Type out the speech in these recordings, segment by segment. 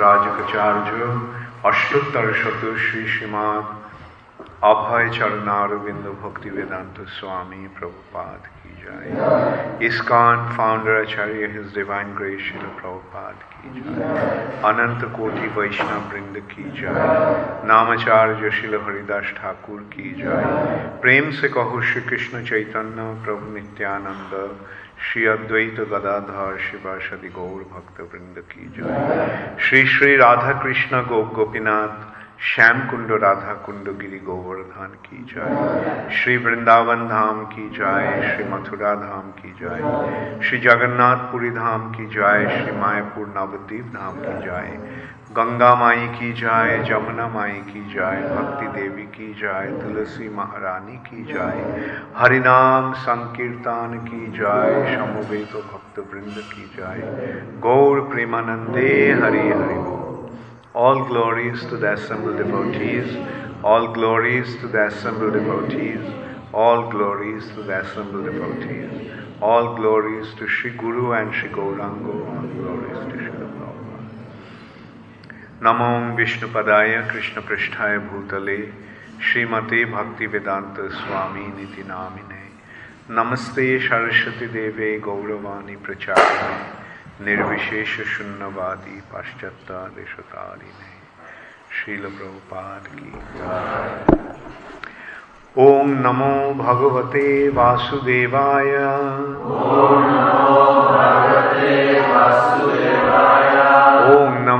परिव्राजकाचार्य अष्टोत्तर शत श्री श्रीमान अभय चरणारविंद भक्ति वेदांत स्वामी प्रभुपाद की जय ISKCON founder Acharya his divine grace Prabhupada की जय अनंत कोटि वैष्णव वृंद की जय नामाचार्य शिल हरिदास ठाकुर की जय प्रेम से कहो श्री कृष्ण चैतन्य, प्रभु नित्यानंद श्री अद्वैत गदाधर शिवाशदि गौर भक्त वृंद की जय। श्री श्री राधा कृष्ण गोप गोपीनाथ श्याम कुंड राधा कुंड गिरी गोवर्धन की जय। श्री वृंदावन धाम की जय, श्री मथुरा धाम की जय, श्री जगन्नाथपुरी धाम की जय, श्री मायापुर नवद्वीप धाम की जय। गंगा माई की जाए जमुना माई की जाए, भक्ति देवी की जाए, तुलसी महारानी की जाए, हरिनाम संकीर्तन की जाए समुवेत भक्त वृंद की जाए, गौर प्रेमानंदे Hari Hari all glories to the assembled all glories to the assembled all glories to the assembled all glories to Shri Guru and Shri Gauranga all glories to Shri नमो विष्णुपदाय कृष्णपृष्ठाय भूतले श्रीमते भक्तिवेदांत स्वामी नीति नामिने। नमस्ते सरस्वती देवे गौरवाणी प्रचारिणे निर्विशेष शून्यवादी पाश्चात्यादिशतारिणे। श्रील प्रभुपाद की ओम नमो भगवते वासुदेवाय। ओम नमो भगवते वासुदेवाय। ओम नमो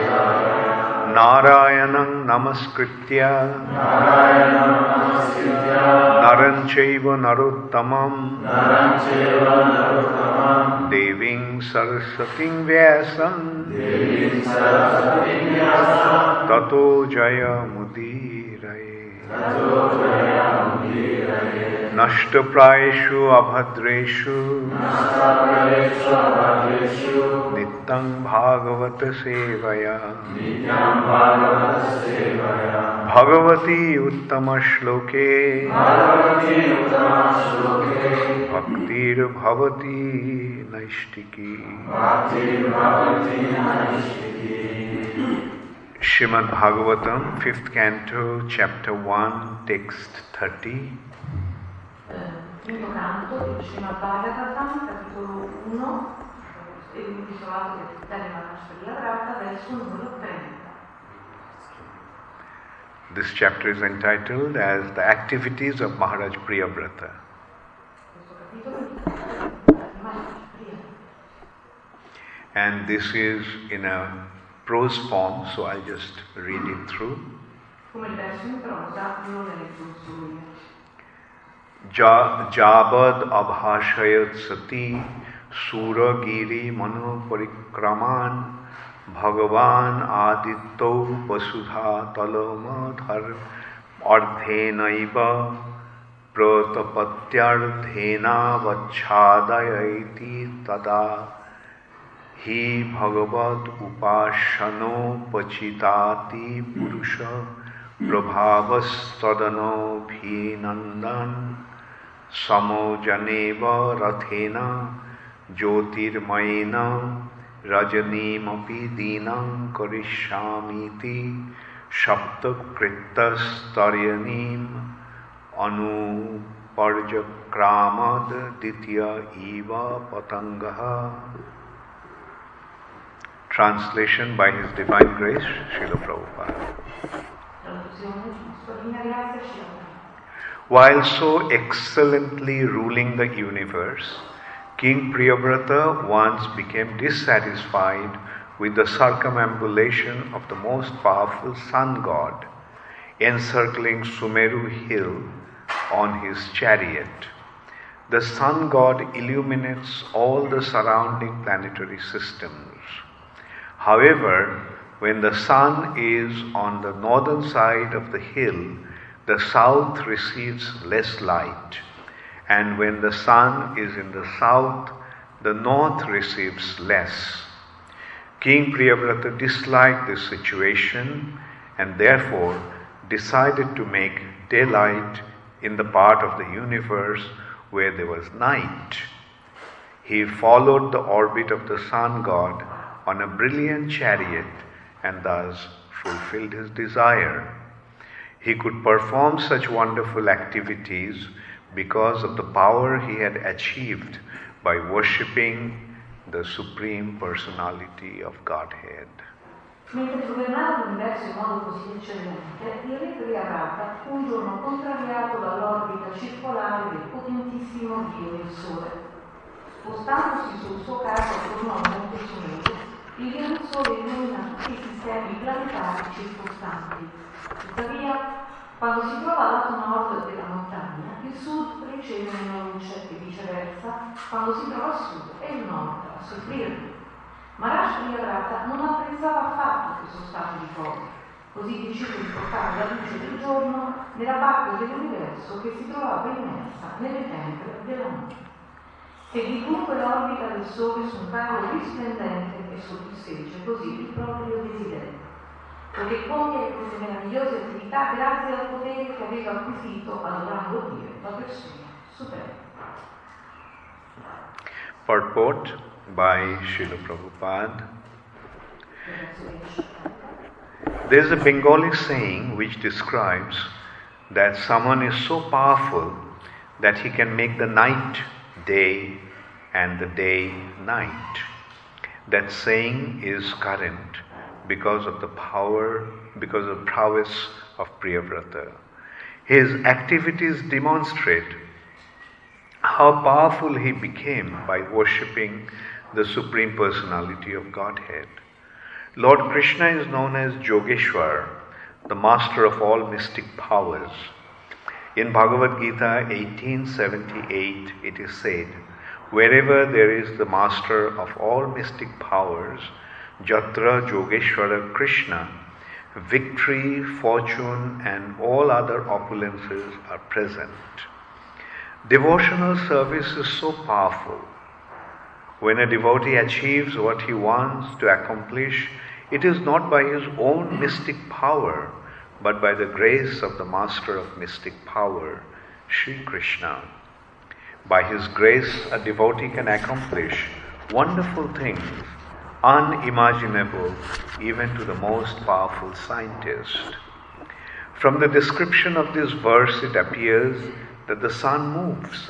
नारायणं नमस्कृत्य। नरं चैव नरोत्तमं देवीं सरस्वतीं व्यासं ततो जयमुदीरये। नष्टप्रायेषु अभद्रेषु। नित्यं भागवत सेवया। भगवती उत्तमश्लोके। भक्तिर्भवती नैष्टिकी Shrimad Bhagavatam, 5th canto, chapter 1, text 30. Quinto canto di Srimad Bhagavatam, capitolo 1, e che la storia tratta, verso numero 30. This chapter is entitled as The Activities of Maharaj Priyavrata. Questo capitolo è intitolato Maharaj Priya. And this is in a prose form, so I'll just read it through. जा जावद अभाषय सती, सूरगिरी मनोपरिक्रमान, भगवान आदित्य वसुधा तलम धर तलमधर अर्धेन प्रतपत्यर्धेनावच्छादयति तदा। ही भगवत उपासनोपचिताति पुरुष प्रभावस्तदनो भी नंदन समोजनेव रथेन ज्योतिर्मयेन रजनीमपि दीनं करिष्यामीति सप्तकृतस्तर्यनीम् अनुपर्जक्रामद द्वितीय इव patangaha. Translation by His Divine Grace, Srila Prabhupada. While so excellently ruling the universe, King Priyavrata once became dissatisfied with the circumambulation of the most powerful sun god encircling Sumeru hill on his chariot. The sun god illuminates all the surrounding planetary systems. However, when the sun is on the northern side of the hill, the south receives less light, and when the sun is in the south, the north receives less. King Priyavrata disliked this situation and therefore decided to make daylight in the part of the universe where there was night. He followed the orbit of the sun god on a brilliant chariot and thus fulfilled his desire. He could perform such wonderful activities because of the power he had achieved by worshipping the Supreme Personality of Godhead. Mentre governava l'universo in modo così eccellente, il re Priyavrata fu un giorno contrariato dall'orbita circolare del potentissimo Dio del Sole. Spostandosi sul suo capo attorno al Monte Sumero, il Dio del Sole illumina tutti i sistemi planetari circostanti. Tuttavia, quando si trova al lato nord della montagna, il sud riceve meno luce e viceversa, quando si trova a sud è il nord a soffrirne. Maharaj Priyavrata non apprezzava affatto questo stato di cose, così decise di portare la luce del giorno nella parte dell'universo che si trovava immersa nelle tenebre della notte. Seguì dunque l'orbita del Sole su un tavolo risplendente e soddisfece così il proprio desiderio, poiché compiere queste meravigliose attività grazie al potere che aveva acquisito adorando Dio, la persona suprema. Purport by Srila Prabhupada. There is a Bengali saying which describes that someone is so powerful that he can make the night day and the day night. That saying is current because of the power, because of prowess of Priyavrata. His activities demonstrate how powerful he became by worshipping the Supreme Personality of Godhead. Lord Krishna is known as Yogeshwar, the master of all mystic powers. In Bhagavad Gita 1878, it is said, Wherever there is the master of all mystic powers, Jatra Yogeshwara Krishna, victory, fortune, and all other opulences are present. Devotional service is so powerful when a devotee achieves what he wants to accomplish, it is not by his own mystic power, but by the grace of the Master of mystic power, Sri Krishna. By his grace, a devotee can accomplish wonderful things, unimaginable even to the most powerful scientist. From the description of this verse, it appears that the sun moves.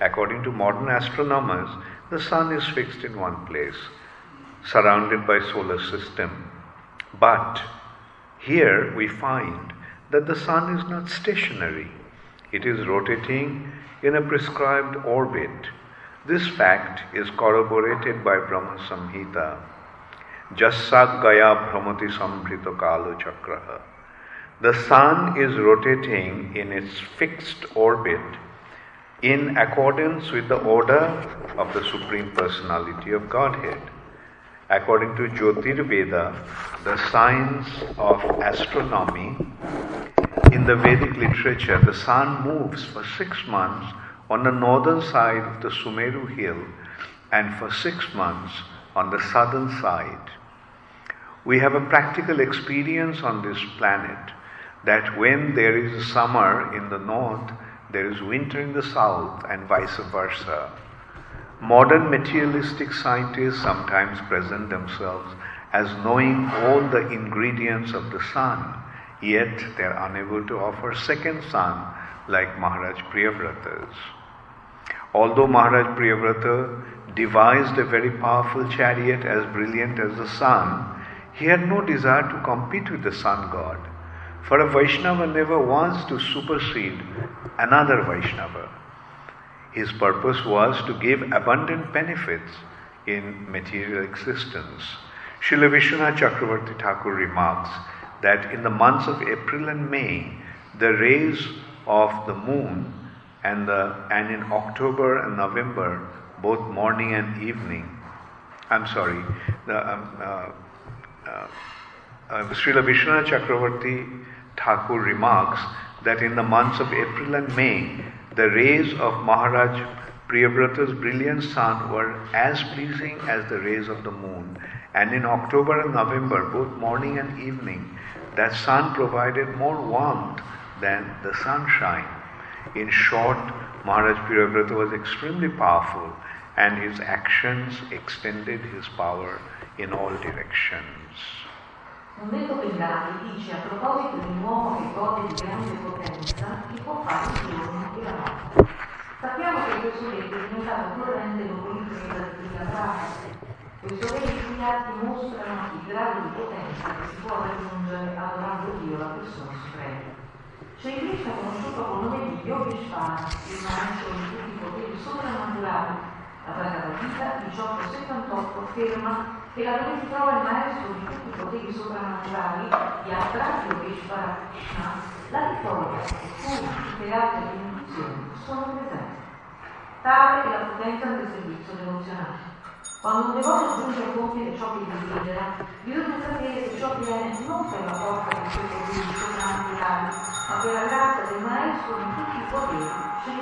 According to modern astronomers, the sun is fixed in one place, surrounded by solar system. But here we find that the sun is not stationary. It is rotating in a prescribed orbit. This fact is corroborated by Brahma Samhita. Jassad Gaya Brahmati Sambrita Kalo Chakraha. The sun is rotating in its fixed orbit in accordance with the order of the Supreme Personality of Godhead. According to Jyotirveda, the science of astronomy, in the Vedic literature, the sun moves for six months on the northern side of the Sumeru hill and for six months on the southern side. We have a practical experience on this planet that when there is summer in the north, there is winter in the south, and vice versa. Modern materialistic scientists sometimes present themselves as knowing all the ingredients of the sun, yet they are unable to offer second sun like Maharaj Priyavrata's. Although Maharaj Priyavrata devised a very powerful chariot as brilliant as the sun, he had no desire to compete with the sun god. For a Vaishnava never wants to supersede another Vaishnava. His purpose was to give abundant benefits in material existence. Srila Vishwanath Chakravarti Thakur remarks that in the months of April and May, the rays of the moon and, the, and in October and November, both morning and evening, I'm sorry, the, um, uh, uh, uh, Srila Vishwanath Chakravarti Thakur remarks that in the months of April and May, the rays of Maharaj Priyavrata's brilliant sun were as pleasing as the rays of the moon. And in October and November, both morning and evening, that sun provided more warmth than the sunshine. In short, Maharaj Priyavrata was extremely powerful and his actions extended his power in all directions. E. Sappiamo che questo re è diventato Brahma. Questo re i cui atti mostrano il grado di potenza che si può raggiungere adorando Dio, la persona suprema. C'è Krishna conosciuto con nome di Yogeshvara, il maestro di tutti i poteri soprannaturali. La Bhagavad Gita 1878 afferma che laddove si trova il maestro di tutti i poteri soprannaturali, Yatra, Yogeshvara, Krishna, la vittoria, il fumo e le altre benedizioni sono presenti. Tale è la potenza del servizio devozionale. Quando un devoto giunge a compiere ciò che desidera, bisogna sapere se ciò viene non per la forza dei suoi poteri soprannaturali, ma per la grazia del maestro di tutti i poteri, Shri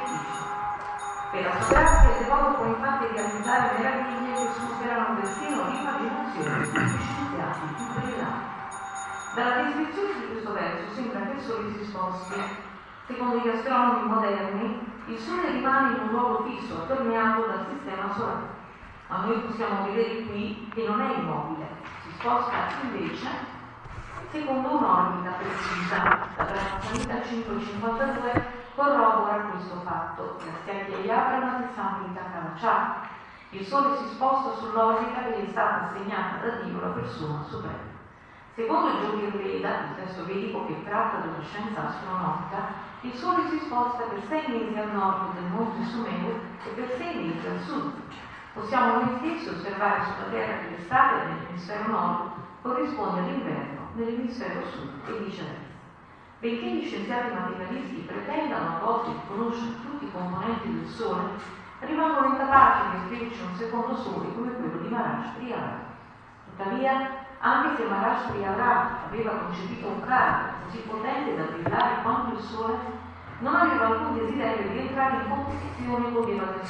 per la sua grazia il devoto può infatti realizzare meraviglie che superano persino l'immaginazione degli scienziati più brillanti. Dalla descrizione di questo verso sembra che il Sole si sposti. Secondo gli astronomi moderni, il Sole rimane in un luogo fisso, attorniato dal sistema solare. Ma noi possiamo vedere qui che non è immobile, si sposta invece secondo un'orbita precisa. La Samhita 552 corrobora questo fatto. Gastiati gli Abraham e Samhita Kalachak. Il Sole si sposta sull'orbita che gli è stata assegnata da Dio, la persona suprema. Secondo Jyotirveda, il testo vedico che tratta della scienza astronomica, il Sole si sposta per sei mesi al nord del monte Sumeru e per sei mesi al sud. Possiamo noi stessi osservare sulla Terra che l'estate nell'emisfero nord corrisponde all'inverno nell'emisfero sud e viceversa. Benché gli scienziati materialisti pretendano a volte di conoscere tutti i componenti del Sole, rimangono incapaci di descriverci un secondo Sole come quello di Maharaj Priyavrata. Tuttavia, anche se Maharaj Priyavrata aveva concepito un carro così potente da brillare quanto il Sole, non aveva alcun desiderio di entrare in competizione con l'Eva del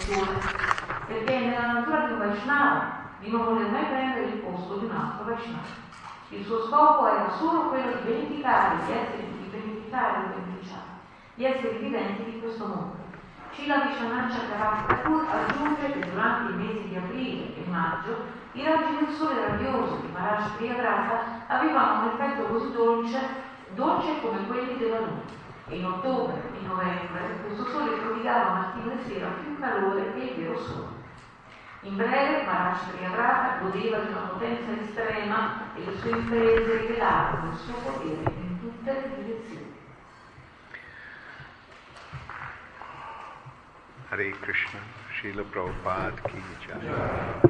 perché è nella natura di un Vaishnava di non voler mai prendere il posto di un altro Vaishnava. Il suo scopo era solo quello di verificare gli esseri aiutare i beneficiari, gli esseri viventi di questo mondo. Cila Vishanaccia Thakur aggiunge che durante i mesi di aprile e maggio i raggi del sole radioso di Maharaj Priyavrata avevano un effetto così dolce, dolce come quelli della luna. E in ottobre e novembre questo sole prodigava mattino e sera più calore che il vero sole. In breve, godeva di una potenza estrema e le sue imprese rivelavano il suo potere in tutte le direzioni. Hare Krishna, Srila Prabhupada ki jai.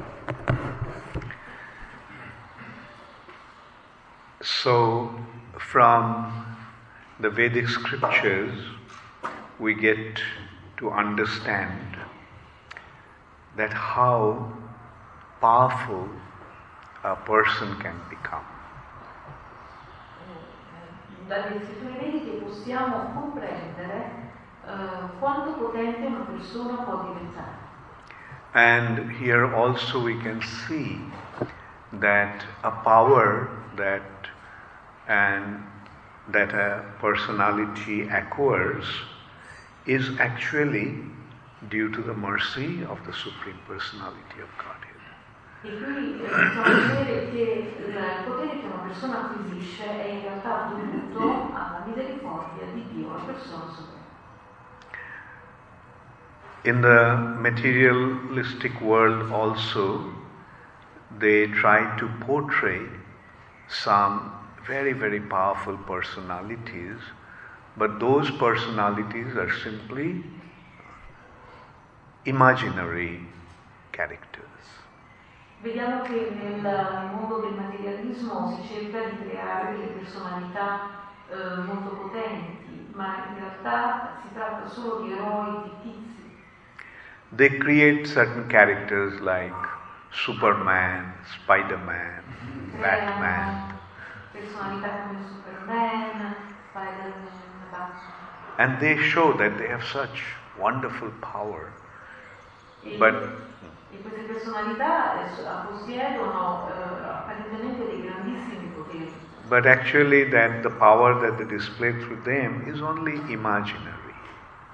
So, from the Vedic scriptures, we get to understand that how powerful a person can become. Dalle possiamo comprendere uh, quanto potente una persona può diventare. And here also we can see that a power that and that a personality acquires is actually due to the mercy of the Supreme Personality of Godhead. E qui possiamo vedere che il potere che una persona acquisisce è in realtà dovuto alla misericordia di Dio, la persona suprema. In the materialistic world, also, they try to portray some very, very powerful personalities, but those personalities are simply imaginary characters. Vediamo che nel, nel mondo del materialismo si cerca di creare delle personalità eh, molto potenti, ma in realtà si tratta solo di eroi fittizi. They create certain characters like Superman, Spider-Man, Batman, personalità come Superman, Spider-Man, Batman. and they show that they have such wonderful power. E, But e queste personalità eh, possiedono eh, apparentemente dei grandissimi poteri, But actually, that the power that they display through them is only imaginary.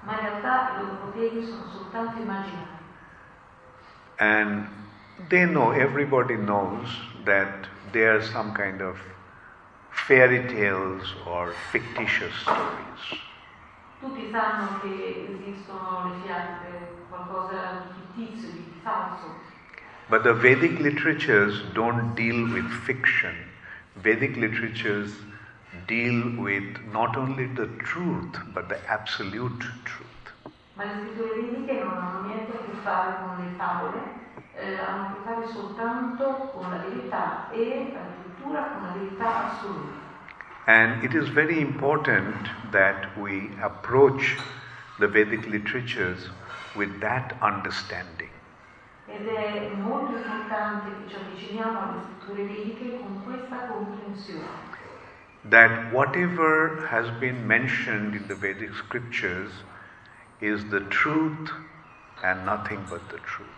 ma in realtà i loro poteri sono soltanto immaginari. And they know, everybody knows that they are some kind of fairy tales or fictitious stories. Tutti sanno che esistono le fiabe, qualcosa di fittizio, di falso, But the Vedic literatures don't deal with fiction. Vedic literatures deal with not only the truth, but the absolute truth. ma le scritture bibliche non hanno niente a che fare con le favole, eh, hanno a che fare soltanto con la verità e addirittura con la verità assoluta. And it is very important that we approach the Vedic literatures with that understanding. Ed è molto importante che ci avviciniamo alle scritture con questa comprensione, That whatever has been mentioned in the Vedic scriptures is the truth and nothing but the truth.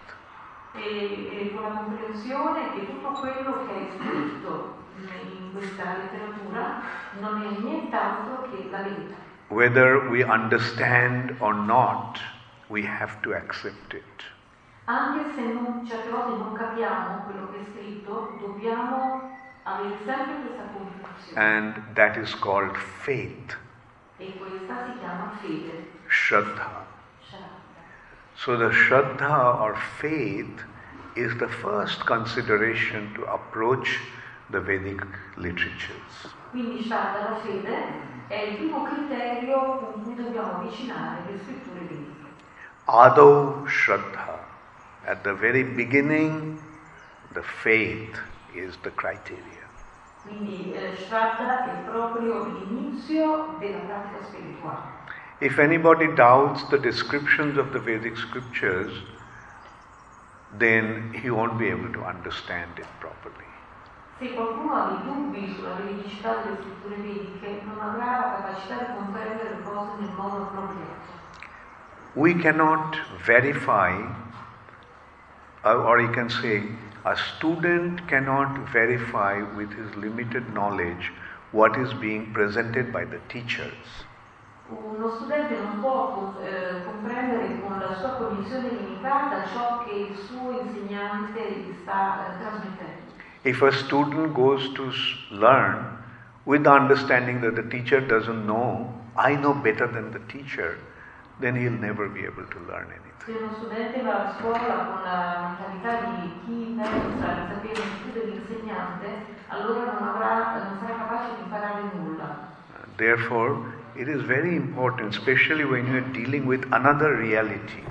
e, e con la comprensione che tutto quello che è scritto in questa letteratura non è nient'altro che la verità. Whether we understand or not, we have to accept it. Anche se non, certe volte non capiamo quello che è scritto, dobbiamo avere sempre questa comprensione. And that is called faith, E questa si chiama fede. Shraddha. So the Shraddha or faith is the first consideration to approach the Vedic literatures. Quindi Shraddha, la fede, è il primo criterio con cui dobbiamo avvicinare le scritture bibliche. Adau Shraddha. At the very beginning, the faith is the criteria. Quindi eh, Shraddha è proprio l'inizio della pratica spirituale. If anybody doubts the descriptions of the Vedic scriptures, then he won't be able to understand it properly. Se qualcuno ha dei dubbi sulla veridicità delle scritture vediche, non avrà la capacità di comprendere le cose nel modo appropriato. We cannot verify, or, you can say, a student cannot verify with his limited knowledge what is being presented by the teachers. Uno studente non può eh, comprendere con la sua cognizione limitata ciò che il suo insegnante gli sta eh, trasmettendo. If a student goes to learn with the understanding that the teacher doesn't know, I know better than the teacher, then he'll never be able to learn anything. Se uno studente va a scuola con la mentalità di chi pensa di sapere più dell'insegnante, allora non, avrà, non sarà capace di imparare nulla. Therefore, it is very important, especially when you are dealing with another reality.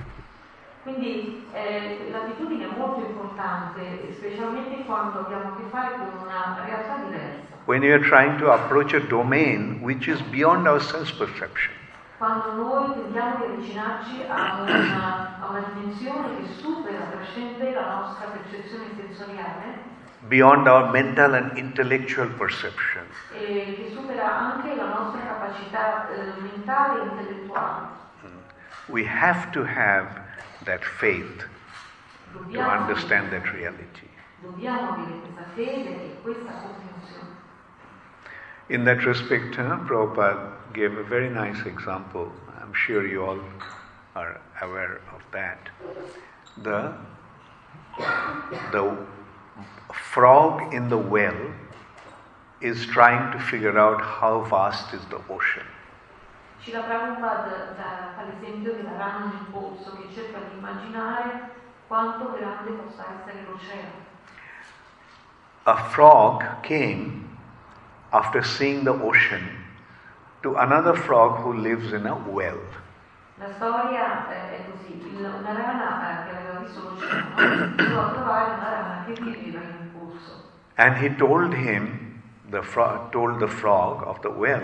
Quindi eh, l'attitudine è molto importante, specialmente quando abbiamo a che fare con una realtà diversa. When you are trying to approach a domain which is beyond our sense perception. Quando noi tentiamo di avvicinarci a una, a una dimensione che supera, trascende la nostra percezione sensoriale beyond our mental and intellectual perception. e che supera anche la nostra capacità eh, mentale e intellettuale. We have to have that faith to Dobbiamo, understand that reality. dobbiamo avere questa fede e questa comprensione. In that respect, uh, Prabhupada gave a very nice example. I'm sure you all are aware of that. The, the frog in the well is trying to figure out how vast is the ocean. Srila Prabhupada da- fa l'esempio della rana nel polso che cerca di immaginare quanto grande possa essere l'oceano. A frog came after seeing the ocean to another frog who lives in a well. La storia eh, è così, una rana eh, che aveva visto l'oceano eh, andò a trovare una rana che viveva in un pozzo And he told him, the frog told the frog of the well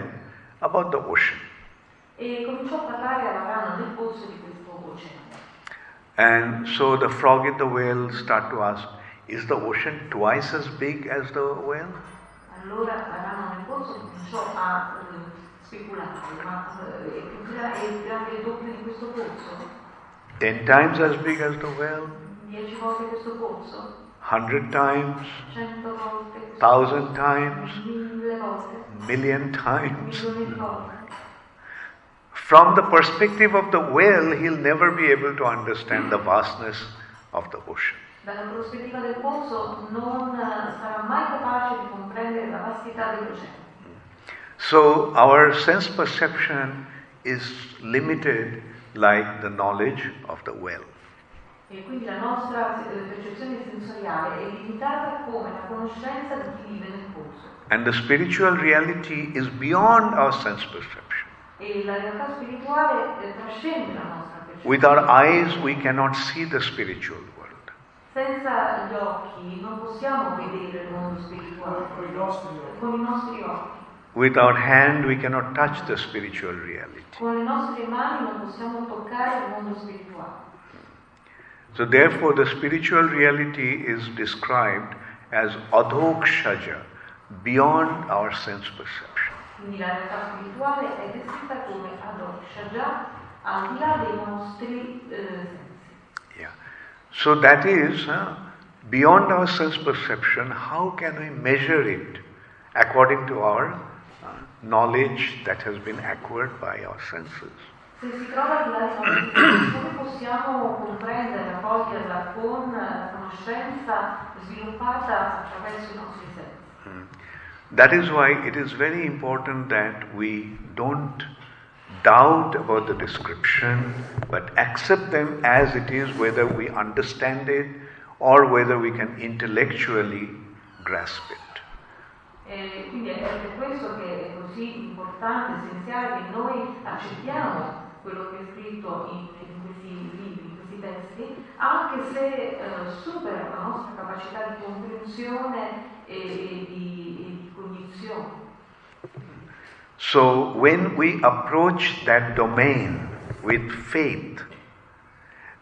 about the ocean. e cominciò a parlare alla rana del pozzo di questo oceano. And so the frog in the well start to ask, is the ocean twice as big as the well? Allora la rana nel pozzo cominciò a speculare, ma è più il doppio di questo pozzo? Ten times as big as the well? Dieci volte questo pozzo? Hundred times? Cento volte? Thousand times? Mille volte? Million times? Milioni di volte? From the perspective of the well, he'll never be able to understand the vastness of the ocean. Dalla prospettiva del pozzo non eh, sarà mai capace di comprendere la vastità dell'oceano. So our sense perception is limited like the knowledge of the well. E quindi la nostra percezione sensoriale è limitata come la conoscenza di chi vive nel pozzo. And the spiritual reality is beyond our sense perception. E la realtà spirituale trascende la nostra percezione. With our eyes, we cannot see the spiritual world. Senza gli occhi non possiamo vedere il mondo spirituale. con i nostri occhi. Con i nostri occhi. With our hand, we cannot touch the spiritual reality. Con le nostre mani non possiamo toccare il mondo spirituale. So, therefore, the spiritual reality is described as adhokshaja, beyond our sense perception. Quindi la realtà spirituale è descritta come adhokshaja, al di là dei nostri eh. Yeah. So that is uh, beyond our sense perception. How can we measure it according to our knowledge that has been acquired by our senses? Se si trova al di là dei nostri sensi, come possiamo comprenderla, coglierla con la conoscenza sviluppata attraverso i nostri sensi? Hmm. That is why it is very important that we don't doubt about the description, but accept them as it is, whether we understand it or whether we can intellectually grasp it. E quindi è per questo che è così importante, essenziale che noi accettiamo quello che è scritto in, in questi libri, in questi testi, anche se eh, supera la nostra capacità di comprensione e, e di, e di cognizione. So, when we approach that domain with faith,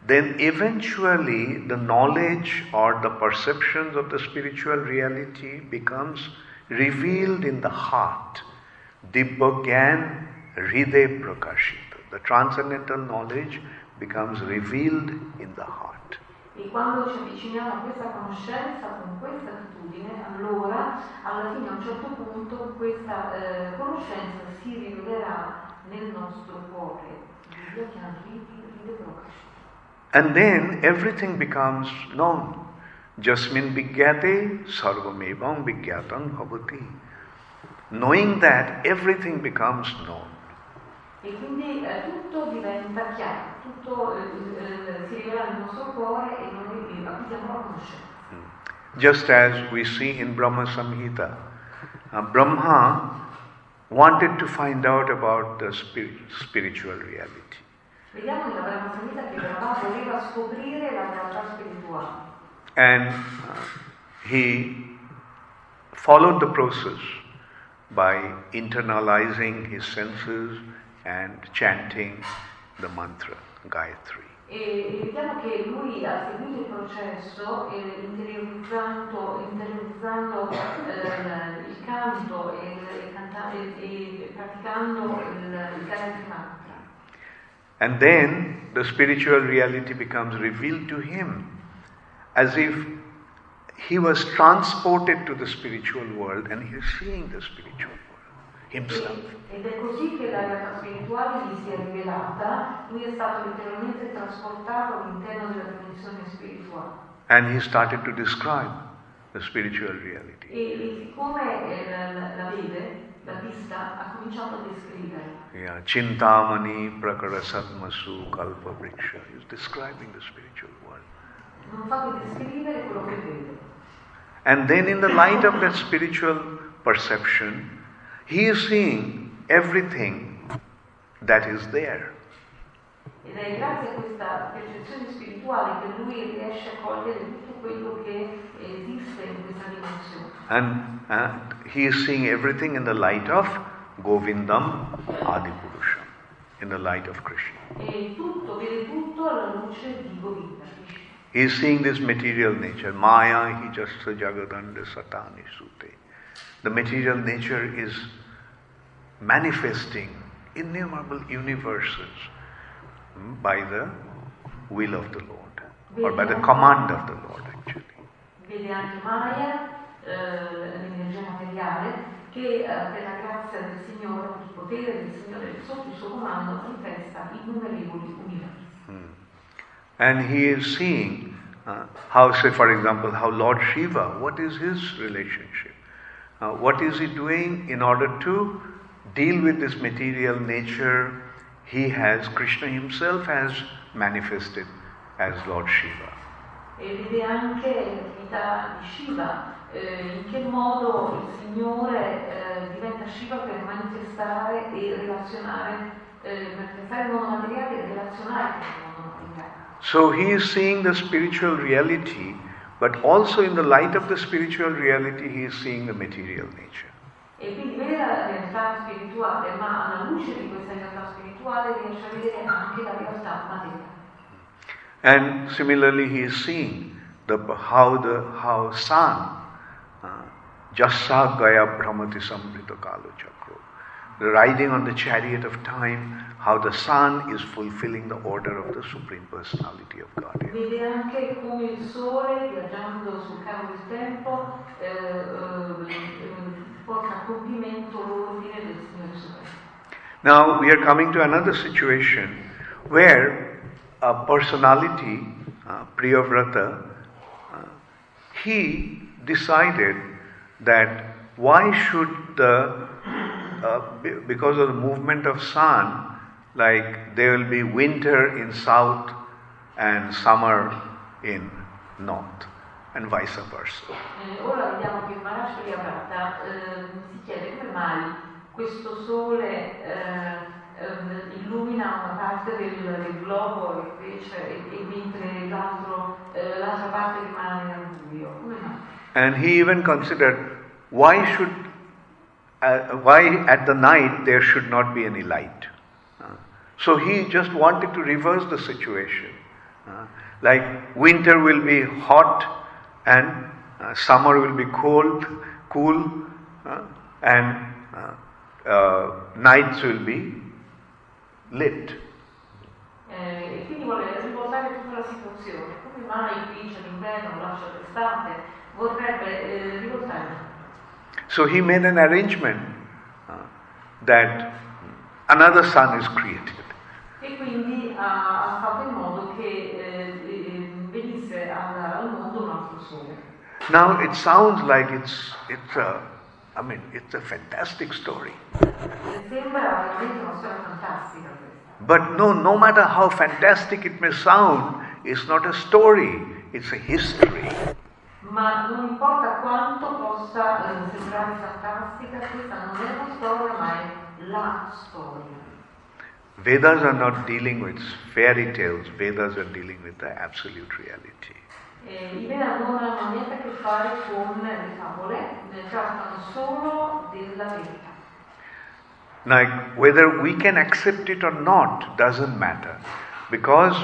then eventually the knowledge or the perceptions of the spiritual reality becomes revealed in the heart. Dibbagyan Hriday Prakashita. The transcendental knowledge becomes revealed in the heart. E quando ci avviciniamo a questa conoscenza con questa attitudine, allora alla fine a un certo punto questa eh, conoscenza si rivelerà nel nostro cuore. Dio chiama Riti, Riti Prakash. And then everything becomes known. Jasmin Vigyate Sarvamevam Vigyatam Bhavati. Knowing that everything becomes known. E quindi eh, tutto diventa chiaro, tutto eh, eh, si rivela nel nostro cuore e noi eh, la conoscenza. Just as we see in Brahma Samhita, uh, Brahma wanted to find out about the spirit, spiritual reality. Vediamo nella Brahma Samhita che Brahma voleva scoprire la realtà spirituale. And he followed the process by internalizing his senses and chanting the mantra, Gayatri. E, vediamo che lui ha seguito il processo eh, interiorizzando, interiorizzando eh, il canto e, e- e praticando il, il Gayatri Mantra. And then the spiritual reality becomes revealed to him as if he was transported to the spiritual world and he is seeing the spiritual world himself. Ed è così che la spirituale gli si è rivelata, lui è stato letteralmente trasportato all'interno della dimensione spirituale. And he started to describe the spiritual reality. E, e siccome eh, la, vede, la vista, ha cominciato a descrivere. Yeah, Chintamani Prakara Sadmasu Kalpa Vriksha. He's describing the spiritual world. And then, in the light of that spiritual perception, he is seeing everything that is there. Ed è grazie a questa percezione spirituale che lui riesce a cogliere tutto quello che eh, esiste in questa dimensione. And he is seeing everything in the light of Govindam Adipurusham, in the light of Krishna. Tutto, vede tutto alla luce di Govinda. Krishna. He is seeing this material nature. Maya hi jasta jagadanda satani sute. The material nature is manifesting innumerable universes by the will of the Lord, or by the command of the Lord, actually. Vede anche Maya, eh, l'energia materiale, che eh, per la grazia del Signore, il potere del Signore sotto il suo comando, manifesta innumerevoli universi. And he is seeing uh, how, say, for example, how Lord Shiva, what is his relationship? Uh, what is he doing in order to deal with this material nature he has, Krishna himself has manifested as Lord Shiva. E vede anche l'attività di Shiva, eh, in che modo il Signore eh, diventa Shiva per manifestare e relazionare, eh, per manifestare il mondo materiale e relazionare con il mondo. So he is seeing the spiritual reality, but also in the light of the spiritual reality, he is seeing the material nature. E quindi vede la realtà spirituale, ma alla luce di questa realtà spirituale riesce a vedere anche la realtà materiale. And similarly, he is seeing the, how the how sun, uh, jassa gaya brahmati sambrita kalo chakro, the riding on the chariot of time, how the sun is fulfilling the order of the Supreme Personality of Godhead. Vede anche come il sole, viaggiando sul del tempo, eh, eh, porta a compimento l'ordine del Signore Supremo. Now we are coming to another situation where a personality, uh, Priyavrata, uh, he decided that why should the, uh, because of the movement of sun, like there will be winter in south and summer in north, and vice versa. Eh, ora vediamo che Maharaj Priyavrata eh, si chiede come mai questo sole eh, eh, illumina una parte del, del globo invece, e, e mentre l'altro, eh, l'altra parte rimane nel buio. Come mai? And he even considered why should uh, why at the night there should not be any light. So he just wanted to reverse the situation. Uh, like winter will be hot and uh, summer will be cold, cool, uh, and uh, uh, nights will be lit. Eh, e quindi vuole tutta la situazione. Come mai l'inverno, c'è l'estate? Vorrebbe eh. So he made an arrangement uh, that another sun is created. E quindi ha, ha fatto in modo che eh, venisse al, al mondo un altro sole. Now it sounds like it's it's a I mean it's a fantastic story. Sembra veramente una storia fantastica questa. But no no matter how fantastic it may sound, it's not a story, it's a history. Ma non importa quanto possa eh, sembrare fantastica, questa non è una storia, ma è la storia. Vedas are not dealing with fairy tales, Vedas are dealing with the absolute reality. I Veda non hanno niente a che fare con le favole, ne trattano solo della verità. Like whether we can accept it or not doesn't matter. Because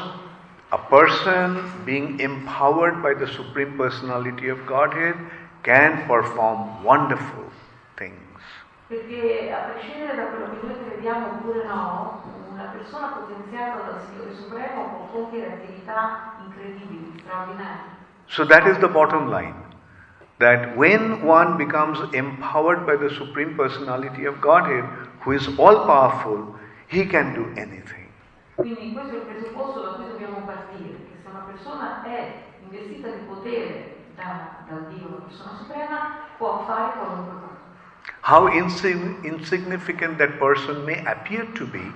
a person being empowered by the Supreme Personality of Godhead can perform wonderful things. Perché a prescindere da quello che noi crediamo oppure no, una persona potenziata dal Signore Supremo può compiere attività incredibili, straordinarie. So that is the bottom line. That when one becomes empowered by the Supreme Personality of Godhead, who is all powerful, he can do anything. Quindi questo è il presupposto da cui dobbiamo partire, che se una persona è investita di potere da, dal Dio, la persona suprema, può fare qualunque cosa. how insig- insignificant that person may appear to be,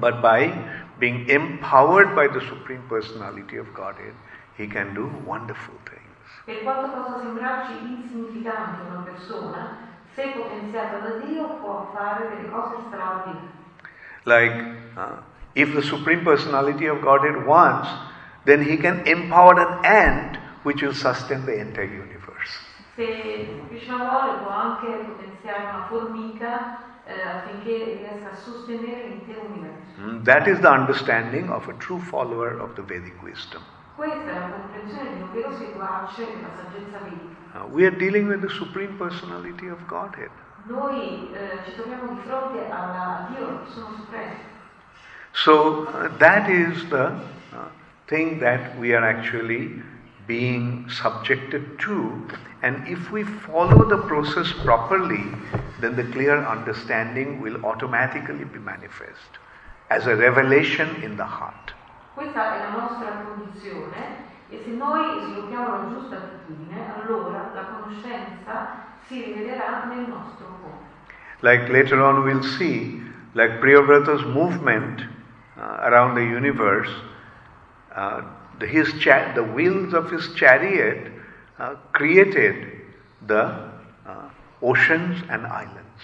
but by being empowered by the Supreme Personality of Godhead, he can do wonderful things. Per quanto possa sembrarci insignificante una persona, se potenziata da Dio può fare delle cose straordinarie. Like, uh, if the Supreme Personality of Godhead wants, then he can empower an ant which will sustain the entire universe. Se Krishna vuole può anche potenziare una formica eh, affinché riesca a sostenere l'intero universo. Mm, That is the understanding of a true follower of the Vedic wisdom. Questa è la comprensione di un vero seguace della saggezza vedica. Uh, we are dealing with the Supreme Personality of Godhead. Eh, ci troviamo di fronte alla a Dio, la persona suprema. So uh, that is the uh, thing that we are actually being subjected to. And if we follow the process properly, then the clear understanding will automatically be manifest as a revelation in the heart. Questa è la nostra condizione e se noi sviluppiamo la giusta attitudine, allora la conoscenza si rivelerà nel nostro cuore. Like later on we'll see, like Priyavrata's movement uh, around the universe, uh, the, his cha- the wheels of his chariot uh, created the uh, oceans and islands.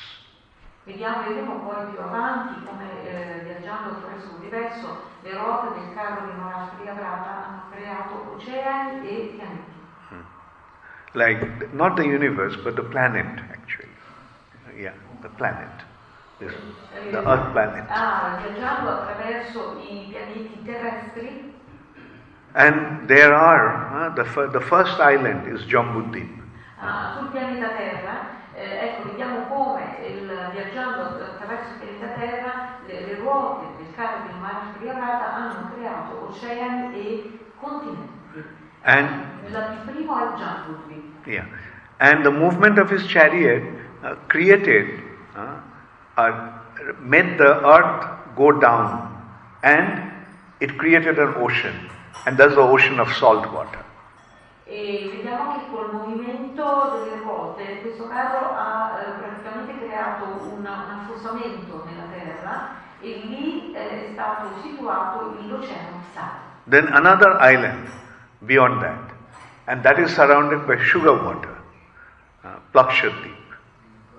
Vediamo, vedremo poi più avanti come eh, viaggiando attraverso l'universo le ruote del carro di Maharaj Priyavrata hanno creato oceani e pianeti. Like, not the universe, but the planet actually. Yeah, the planet. This, Eh, the Earth planet. Ah, viaggiando attraverso i pianeti terrestri And there are, uh, the, fir- the first island is Jambudip. Ah, sul pianeta Terra, eh, ecco, vediamo come il, viaggiando attraverso il pianeta Terra le, le ruote del carro di hanno creato oceani e continenti. And La- il primo è Jambudvip. Yeah. And the movement of his chariot uh, created, uh, uh, made the earth go down and it created an ocean. And that's the ocean of salt water. E vediamo che col movimento delle ruote questo carro ha eh, praticamente creato una- un affossamento nella terra e lì eh, è stato situato l'oceano di sale. Then another island beyond that, and that is surrounded by sugar water, uh, Plakshadweep.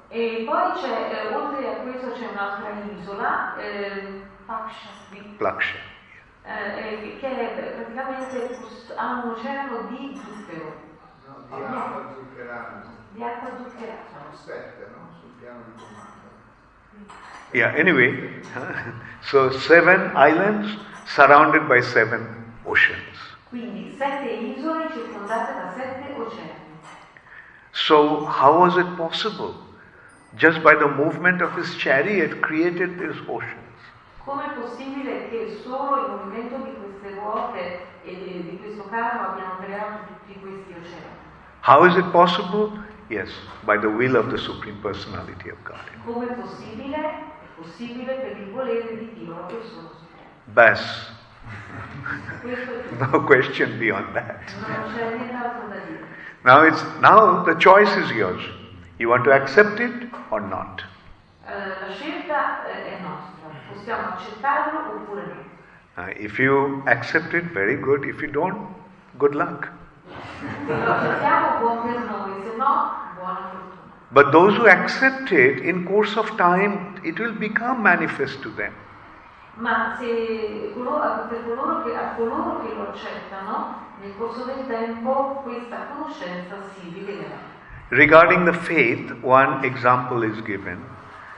E poi c'è, eh, oltre a questo c'è un'altra isola, eh, Pakshadweep, Plaksha. Eh, eh, che è praticamente ha un oceano di zucchero, No, di acqua zuccherata. di acqua zuccherata. Sono sette, no? Sul piano di comando. Yeah, anyway, so seven islands surrounded by seven oceans. Quindi sette isole circondate da sette oceani. So, how was it possible? Just by the movement of his chariot created these oceans. Com'è possibile che solo il movimento di queste ruote e di, questo carro abbiano creato tutti questi oceani? How is it possible? Yes, by the will of the Supreme Personality of Godhead. Com'è possibile? È possibile per il volere di Dio, la persona suprema. Bas. Questo è tutto. No question beyond that. Non c'è nient'altro da dire. Now it's now the choice is yours. You want to accept it or not. Eh, la scelta eh, è nostra, possiamo accettarlo oppure no. Uh, if you accept it, very good. If you don't, good luck. Se lo accettiamo buon per noi, se no buona fortuna. But those who accept it, in course of time, it will become manifest to them. Ma se coloro- per coloro che, a coloro che lo accettano, nel corso del tempo questa conoscenza si rivelerà. Regarding the faith, one example is given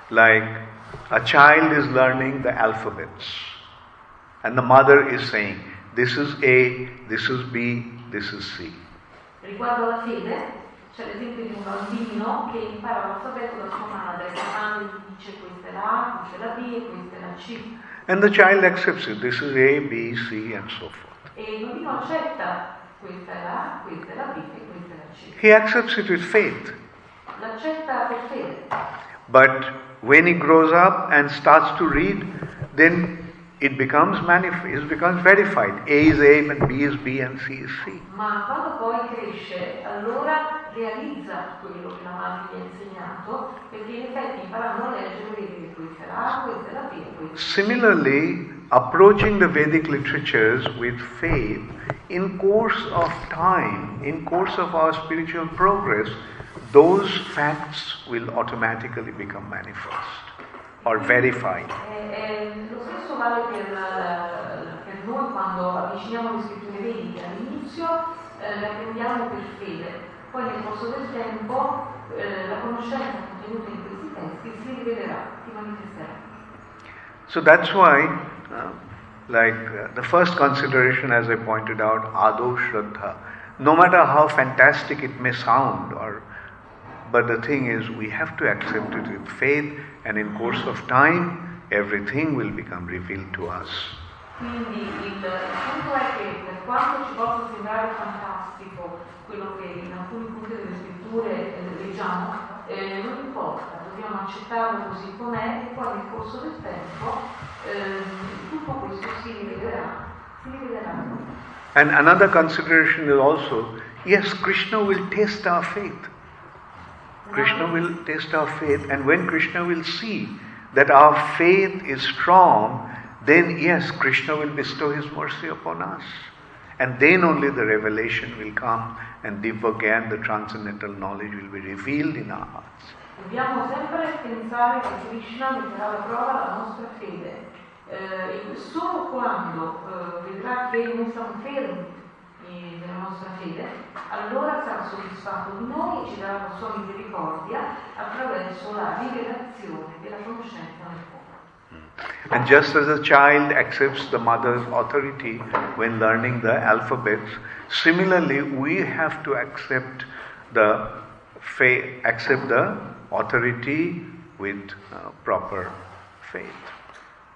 like a child is learning the alphabets, and the mother is saying, This is A, this is B, this is C. Riguardo alla fede, c'è l'esempio di un bambino che impara l'alfabeto da sua madre, la madre dice questa è la A, questa è la B e questa è la C. And the child accepts it. This is A, B, C, and so forth. E il bambino accetta questa è la A, questa è la B e questa è la C. He accepts it with faith. L'accetta per fede. But when he grows up and starts to read, then it becomes manif- it becomes verified. A is A, and B is B, and C is C. Ma quando poi cresce, allora realizza quello che la madre gli ha insegnato, perché in effetti imparando a leggere vedi che questa è la A, questa è la B e questa Similarly, approaching the Vedic literatures with faith, in course of time, in course of our spiritual progress, those facts will automatically become manifest or verified. E, e lo stesso vale per, eh, noi quando avviciniamo le scritture vediche. All'inizio eh, le per fede, poi nel corso del tempo eh, la conoscenza contenuta in questi testi si rivelerà, si manifesterà. So that's why, uh, like uh, the first consideration, as I pointed out, Ado Shraddha, no matter how fantastic it may sound, or but the thing is, we have to accept it with faith, and in course of time, everything will become revealed to us. Quindi il, punto è che per quanto ci possa sembrare fantastico quello che in alcuni punti delle scritture eh, leggiamo, eh, non importa, dobbiamo accettarlo così com'è e poi nel corso del tempo ehm, tutto questo si rivelerà, si rivelerà. And another consideration is also yes, Krishna will test our faith. Krishna will test our faith, and when Krishna will see that our faith is strong, then yes, Krishna will bestow his mercy upon us. And then only the revelation will come, and Divya Gyan, the transcendental knowledge, will be revealed in our hearts. Dobbiamo sempre pensare che Krishna metterà alla prova la nostra fede. Eh, solo quando eh, vedrà che noi siamo fermi nostra fede, allora sarà soddisfatto di noi e ci darà la sua misericordia attraverso la rivelazione conoscenza nel cuore. And just as a child accepts the mother's authority when learning the alphabets, similarly we have to accept the fa- accept the authority with uh, proper faith.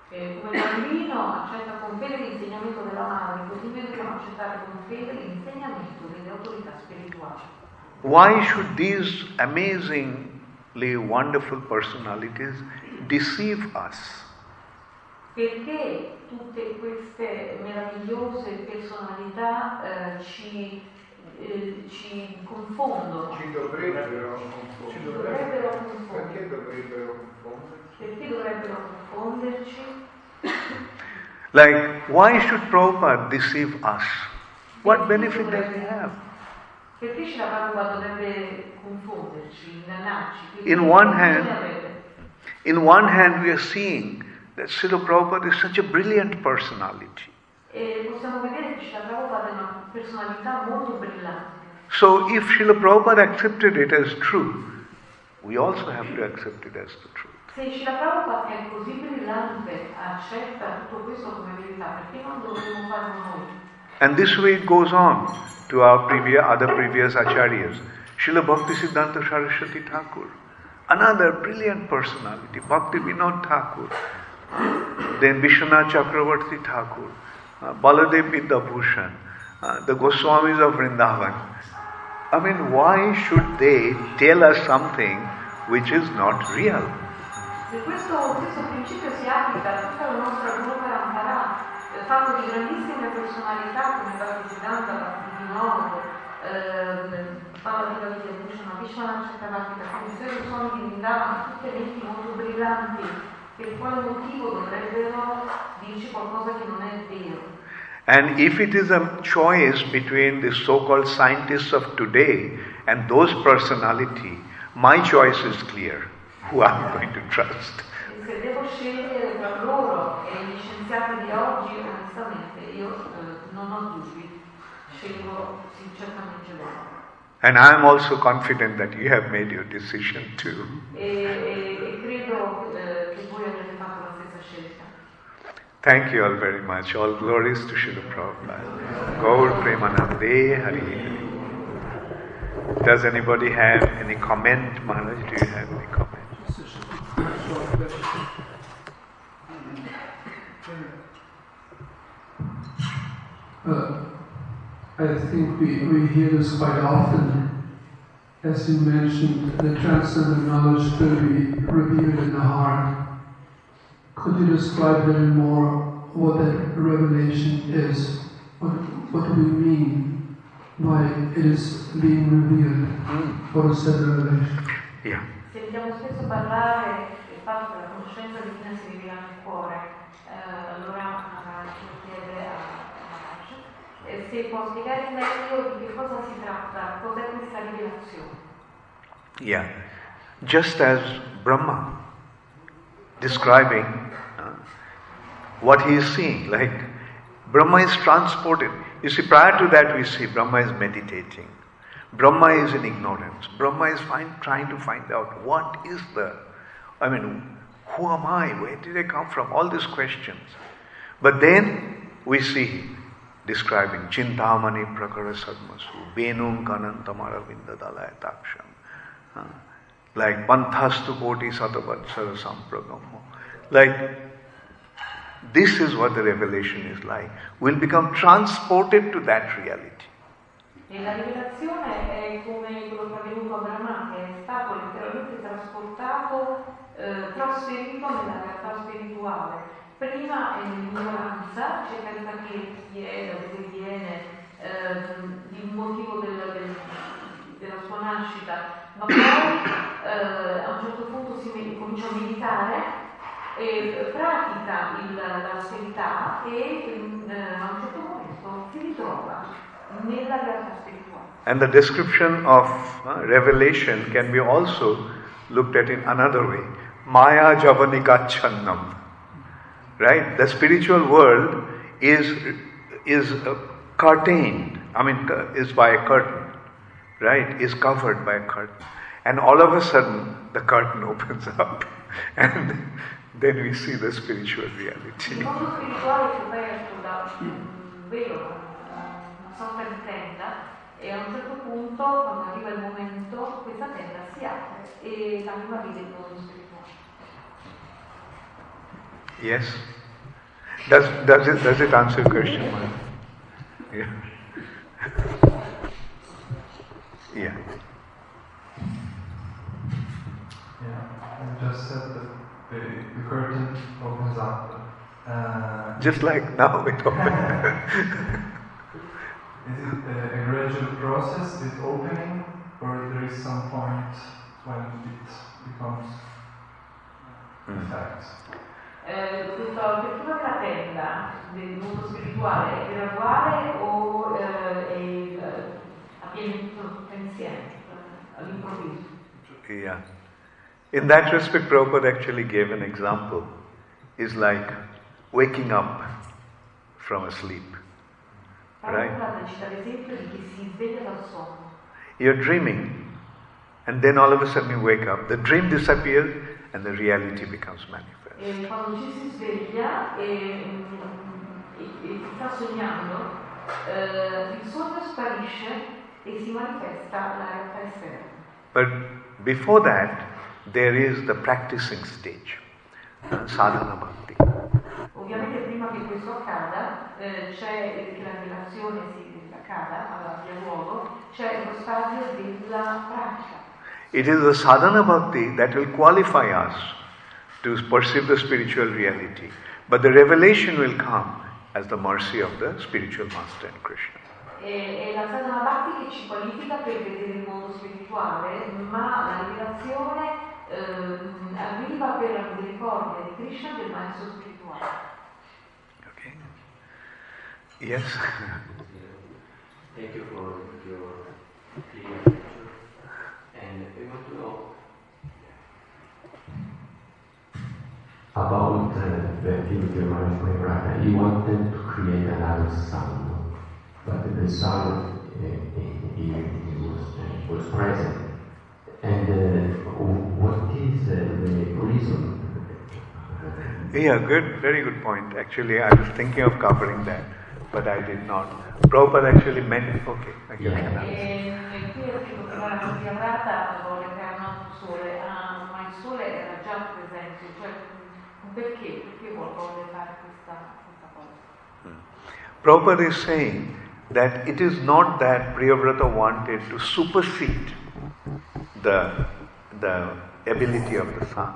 E come bambino accetta con fede l'insegnamento della madre, così noi dobbiamo accettare con fede l'insegnamento delle autorità spirituali. Why should these amazingly wonderful personalities deceive us? Perché tutte queste meravigliose personalità eh, ci, eh, ci confondono? Ci dovrebbero Ci confondere. dovrebbero Perché confondere. dovrebbero confonderci? Like, why should Prabhupada deceive us? What benefit does he have? In one hand- In one hand, we are seeing that Srila Prabhupada is such a brilliant personality. So, if Srila Prabhupada accepted it as true, we also have to accept it as the truth. Se Prabhupada è così brillante accetta tutto questo come verità, perché non dovremmo farlo noi? And this way it goes on to our previous, other previous acharyas. Srila Bhakti Siddhanta Saraswati Thakur, another brilliant personality, Bhakti Vinod Thakur, then Vishwanath Chakravarti Thakur, uh, Baladev Vidyabhushan, uh, the Goswamis of Vrindavan. I mean, why should they tell us something which is not real? Se questo stesso principio si applica a tutta la nostra Guru eh, fatto di grandissime personalità come Bhaktisiddhanta, Bhaktivinoda, ehm, Pala di Davide Bhushan, Vishwanath Chakravarti, come se di Vrindavan, tutte menti molto brillanti, per quale motivo dovrebbero dirci qualcosa che non è vero? And if it is a choice between the so called scientists of today and those personality, my choice is clear who I'm going to trust. Se devo scegliere tra loro e gli scienziati di oggi, onestamente io eh, non ho dubbi, scelgo sinceramente loro. And I am also confident that you have made your decision too. Eh, che voi avrete fatto la stessa scelta. Thank you all very much. All glories to Srila Prabhupada. Gaur Premanande Hari Hari. Does anybody have any comment? Maharaj, do you have any comment? Uh, I think we, we hear this quite often. As you mentioned, the transcendent knowledge will be revealed in the heart. Could you describe a little more what that revelation is? What, what do we mean by is being revealed. What is said revelation? Yeah. Sentiamo spesso parlare del fatto che la conoscenza divina si rivela nel cuore. Eh, allora Maharaj chiede a Maharaj eh, meglio di che cosa si tratta, cos'è questa rivelazione. Yeah. Just as Brahma describing uh, what he is seeing, like Brahma is transported. You see, prior to that, we see Brahma is meditating. Brahma is in ignorance. Brahma is find, trying to find out what is the, I mean, who am I? Where did I come from? All these questions. But then we see describing Chintamani Prakara Sadmasu, Benung Kanantamara Vindadalaya Taksham. Uh, like Panthastu Koti Satavatsara Sampragamo. Like this is what the revelation is like. We'll become transported to that reality. E la rivelazione è come quello che è avvenuto a Brahma, che è stato letteralmente trasportato, eh, trasferito nella realtà spirituale. Prima dove viene, ehm, il motivo del- del- della sua nascita, ma poi eh, a un certo punto si comincia a meditare e pratica l'austerità e mm, eh, a un certo si ritrova nella realtà spirituale. And the description of uh, revelation can be also looked at in another way. Maya Javanikachannam. Right? The spiritual world is, is uh, curtained, I mean, is by a curtain. Right? Is covered by a curtain. And all of a sudden, the curtain opens up. And then we see the spiritual reality. mondo spirituale è coperto da un velo, una una sorta di tenda e a un certo punto, quando arriva il momento, questa tenda si apre e l'anima vede il mondo spirituale. Yes? Does, does, it, does it answer your question, Yeah. yeah. Yeah, just said that the, the curtain opens up. Uh, Just like now it opens. is it a, gradual process, this opening, or there is some point when it becomes Mm. fact? Eh, questa del mondo spirituale è graduale o eh, è avviene tutto insieme, eh, all'improvviso? Yeah. In that respect, Prabhupada actually gave an example. Is like waking up from a sleep. Right. Prabhupada cita l'esempio di chi si sveglia dal sonno. You're dreaming, and then all of a sudden you wake up. The dream disappears, and the reality becomes manifest. E quando ci si sveglia e, mm, e- e si sta sognando, eh, il sogno sparisce e si manifesta la realtà esterna. But before that, there is the practicing stage, sadhana bhakti. Ovviamente prima che questo accada, eh, c'è che la relazione si accada, abbia luogo, c'è lo stadio della pratica. It is the sadhana bhakti that will qualify us to perceive the spiritual reality. But the revelation will come as the mercy of the spiritual master in Krishna. E, la sadhana bhakti che ci qualifica per vedere il mondo spirituale, ma la rivelazione ehm, arriva per la misericordia di Krishna del maestro spirituale. Okay? Yes? Thank you for your clear picture. And I want to know about uh, the activity of Maharaj Brother. He wanted to create another sun, but the sun uh, he, he was, uh, was present. And uh, what is uh, the reason? Yeah, good, very good point. Actually, I was thinking of covering that, but I did not. Prabhupada actually meant, okay, I can Yeah. answer. Perché? Perché fare questa, questa cosa? Hmm. Prabhupada is saying that it is not that Priyavrata wanted to supersede the, the ability of the sun.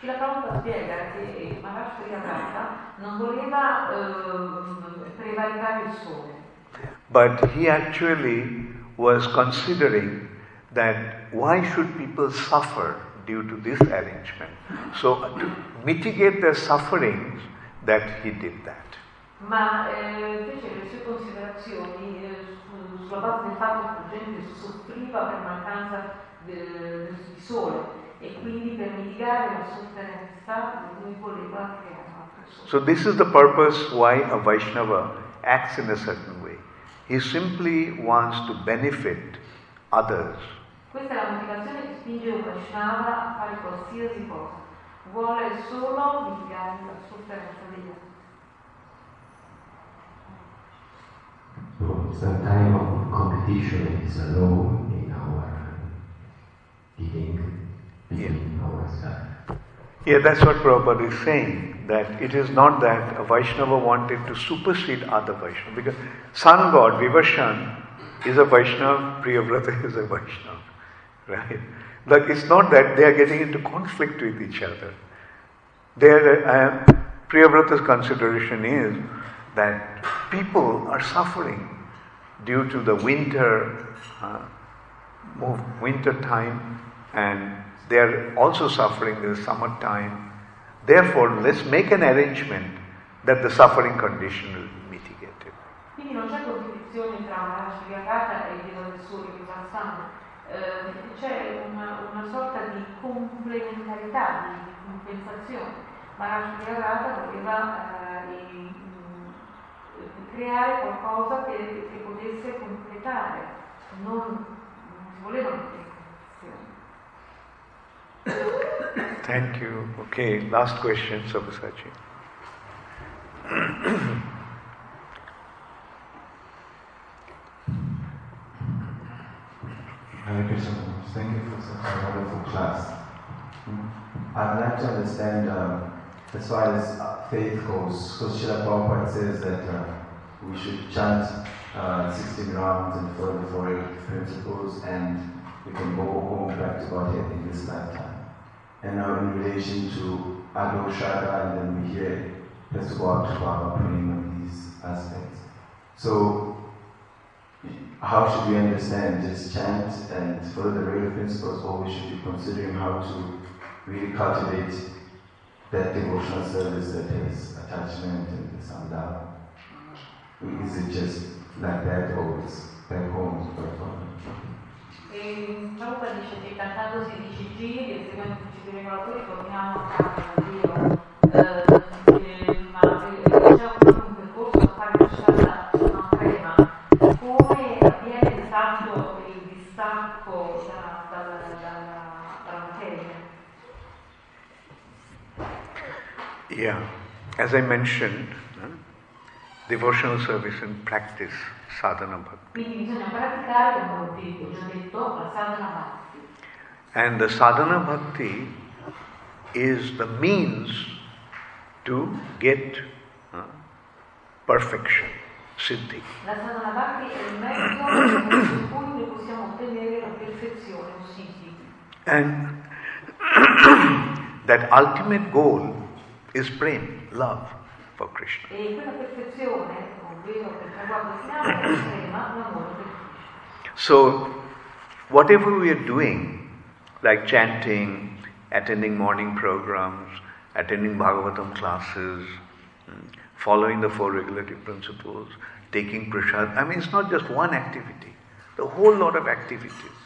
Prabhupada spiega che eh, Maharaj Priyavrata non voleva ehm, prevaricare il sole, but he actually was considering that why should people suffer due to this arrangement? So to mitigate their sufferings, that he did that. Ma eh, fece le sue considerazioni eh, su- sulla base del fatto che la gente soffriva per mancanza de- di sole e quindi per mitigare la sofferenza lui voleva creare una persona. So this is the purpose why a Vaishnava acts in a certain way. He simply wants to benefit others. Questa è la motivazione che spinge un Vaishnava a fare qualsiasi cosa. Vuole solo mitigare la sofferenza degli altri. So some kind of competition is low in our giving between ourselves. Yeah, that's what Prabhupada is saying, that it is not that a Vaishnava wanted to supersede other Vaishnava, because sun god Vivasvan is a Vaishnava, Priyavrata is a Vaishnava, right? Like it's not that they are getting into conflict with each other. Their uh, Priyavrata's consideration is that people are suffering due to the winter, uh, winter time, and they are also suffering in the summer time. Therefore, let's make an arrangement that the suffering condition will be mitigated. Quindi non c'è competizione tra Priyavrata e il Sole che Eh, c'è una, una sorta di complementarità, di compensazione. Maharaj Vyagata voleva eh, creare qualcosa che, che potesse completare, non, non si volevano competizioni. Thank you. Okay, last question, Sabhasachi. Thank you for such a wonderful class. I'd like to understand um, as far as uh, faith goes, because Srila Prabhupada says that uh, we should chant uh, 16 rounds and follow the four principles and we can go home back to Godhead in this lifetime. And now in relation to Ado Shraddha and then we hear to go out to Baba praying on these aspects. So how should we understand? this chant and the regular principles, or we should be considering how to really cultivate that devotional service that has attachment and love? Is it just like that, or back home? it's quite fun? E Prabhupada dice che cantando 16 giri e seguendo i regolatori torniamo a casa Dio, Il distacco da- dalla? Yeah, as I mentioned, devotional service and practice, sadhana bhakti. And the sadhana bhakti is the means to get perfection, siddhi. La sadhana bhakti è il mezzo attraverso cui noi possiamo ottenere la perfezione, o siddhi. And that ultimate goal is prem, love for Krishna. E quella perfezione, ovvero per traguardo finale, è estrema l'amore per Krishna. So, whatever we are doing, like chanting, attending morning programs, attending Bhagavatam classes, mm, following the four regulative principles, taking prasad, I mean, it's not just one activity. The whole lot of activities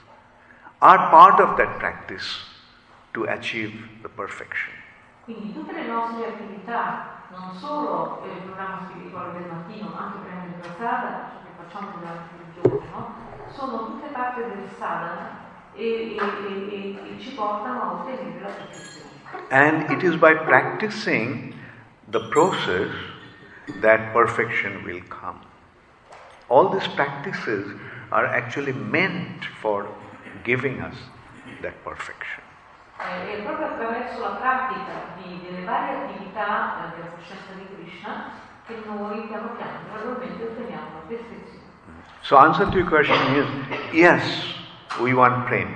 are part of that practice to achieve the perfection. Quindi tutte le nostre attività, non solo il programma spirituale del mattino, ma anche prendere la strada, ciò che facciamo durante il giorno, sono tutte parte del sadhana e- e- e- e ci portano a ottenere la perfezione. And it is by practicing the process that perfection will come. All these practices are actually meant for giving us that perfection. Eh, È proprio attraverso la pratica di- delle varie attività eh, della coscienza di Krishna che noi piano piano gradualmente otteniamo la perfezione. So, answer to your question is yes, we want prem,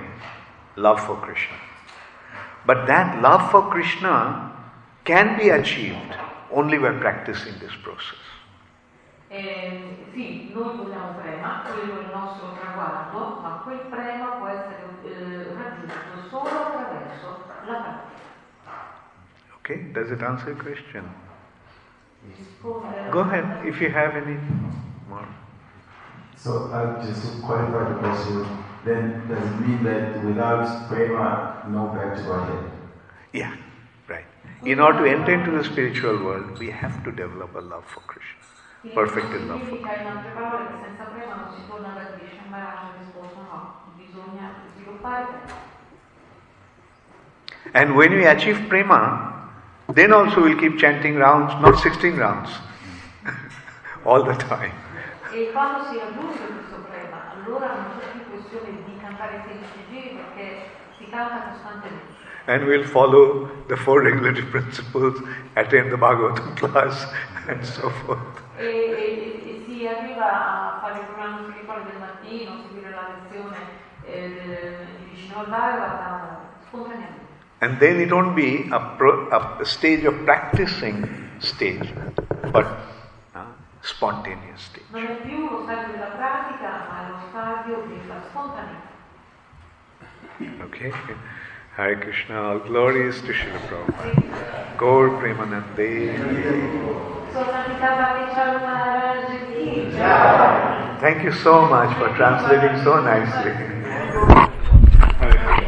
love for Krishna. But that love for Krishna can be achieved only by practicing this process. Eh, sì, noi vogliamo prema, quello è il nostro traguardo, ma quel prema può essere eh, raggiunto solo attraverso la pratica. Okay, does it answer your question? Go ahead if you have any more. So, uh, just to qualify the question, then does it mean that without prema, no back to Godhead? Yeah, right. In order to enter into the spiritual world, we have to develop a love for Krishna. Perfect love for Significa in altre parole che senza prema non si torna da Krishna, ma la risposta no, bisogna sviluppare prema. And when we achieve prema, then also we'll keep chanting rounds, not 16 rounds, all the time. E quando si raggiunge questo prema, allora non c'è più questione di cantare 16 giri perché si canta costantemente. And we'll follow the four regulative principles, attend the Bhagavatam class, and so forth. E, e- e si arriva a fare il programma spirituale del mattino, seguire la lezione eh, di al spontaneamente. And then it won't be a, pro, a stage of practicing stage, but uh, spontaneous stage. Non è più lo stadio della pratica, ma è lo stadio della spontaneità. Okay? Hare Krishna, all glories to Srila Prabhupada. Gaur Premanande. Thank you so much for translating so nicely.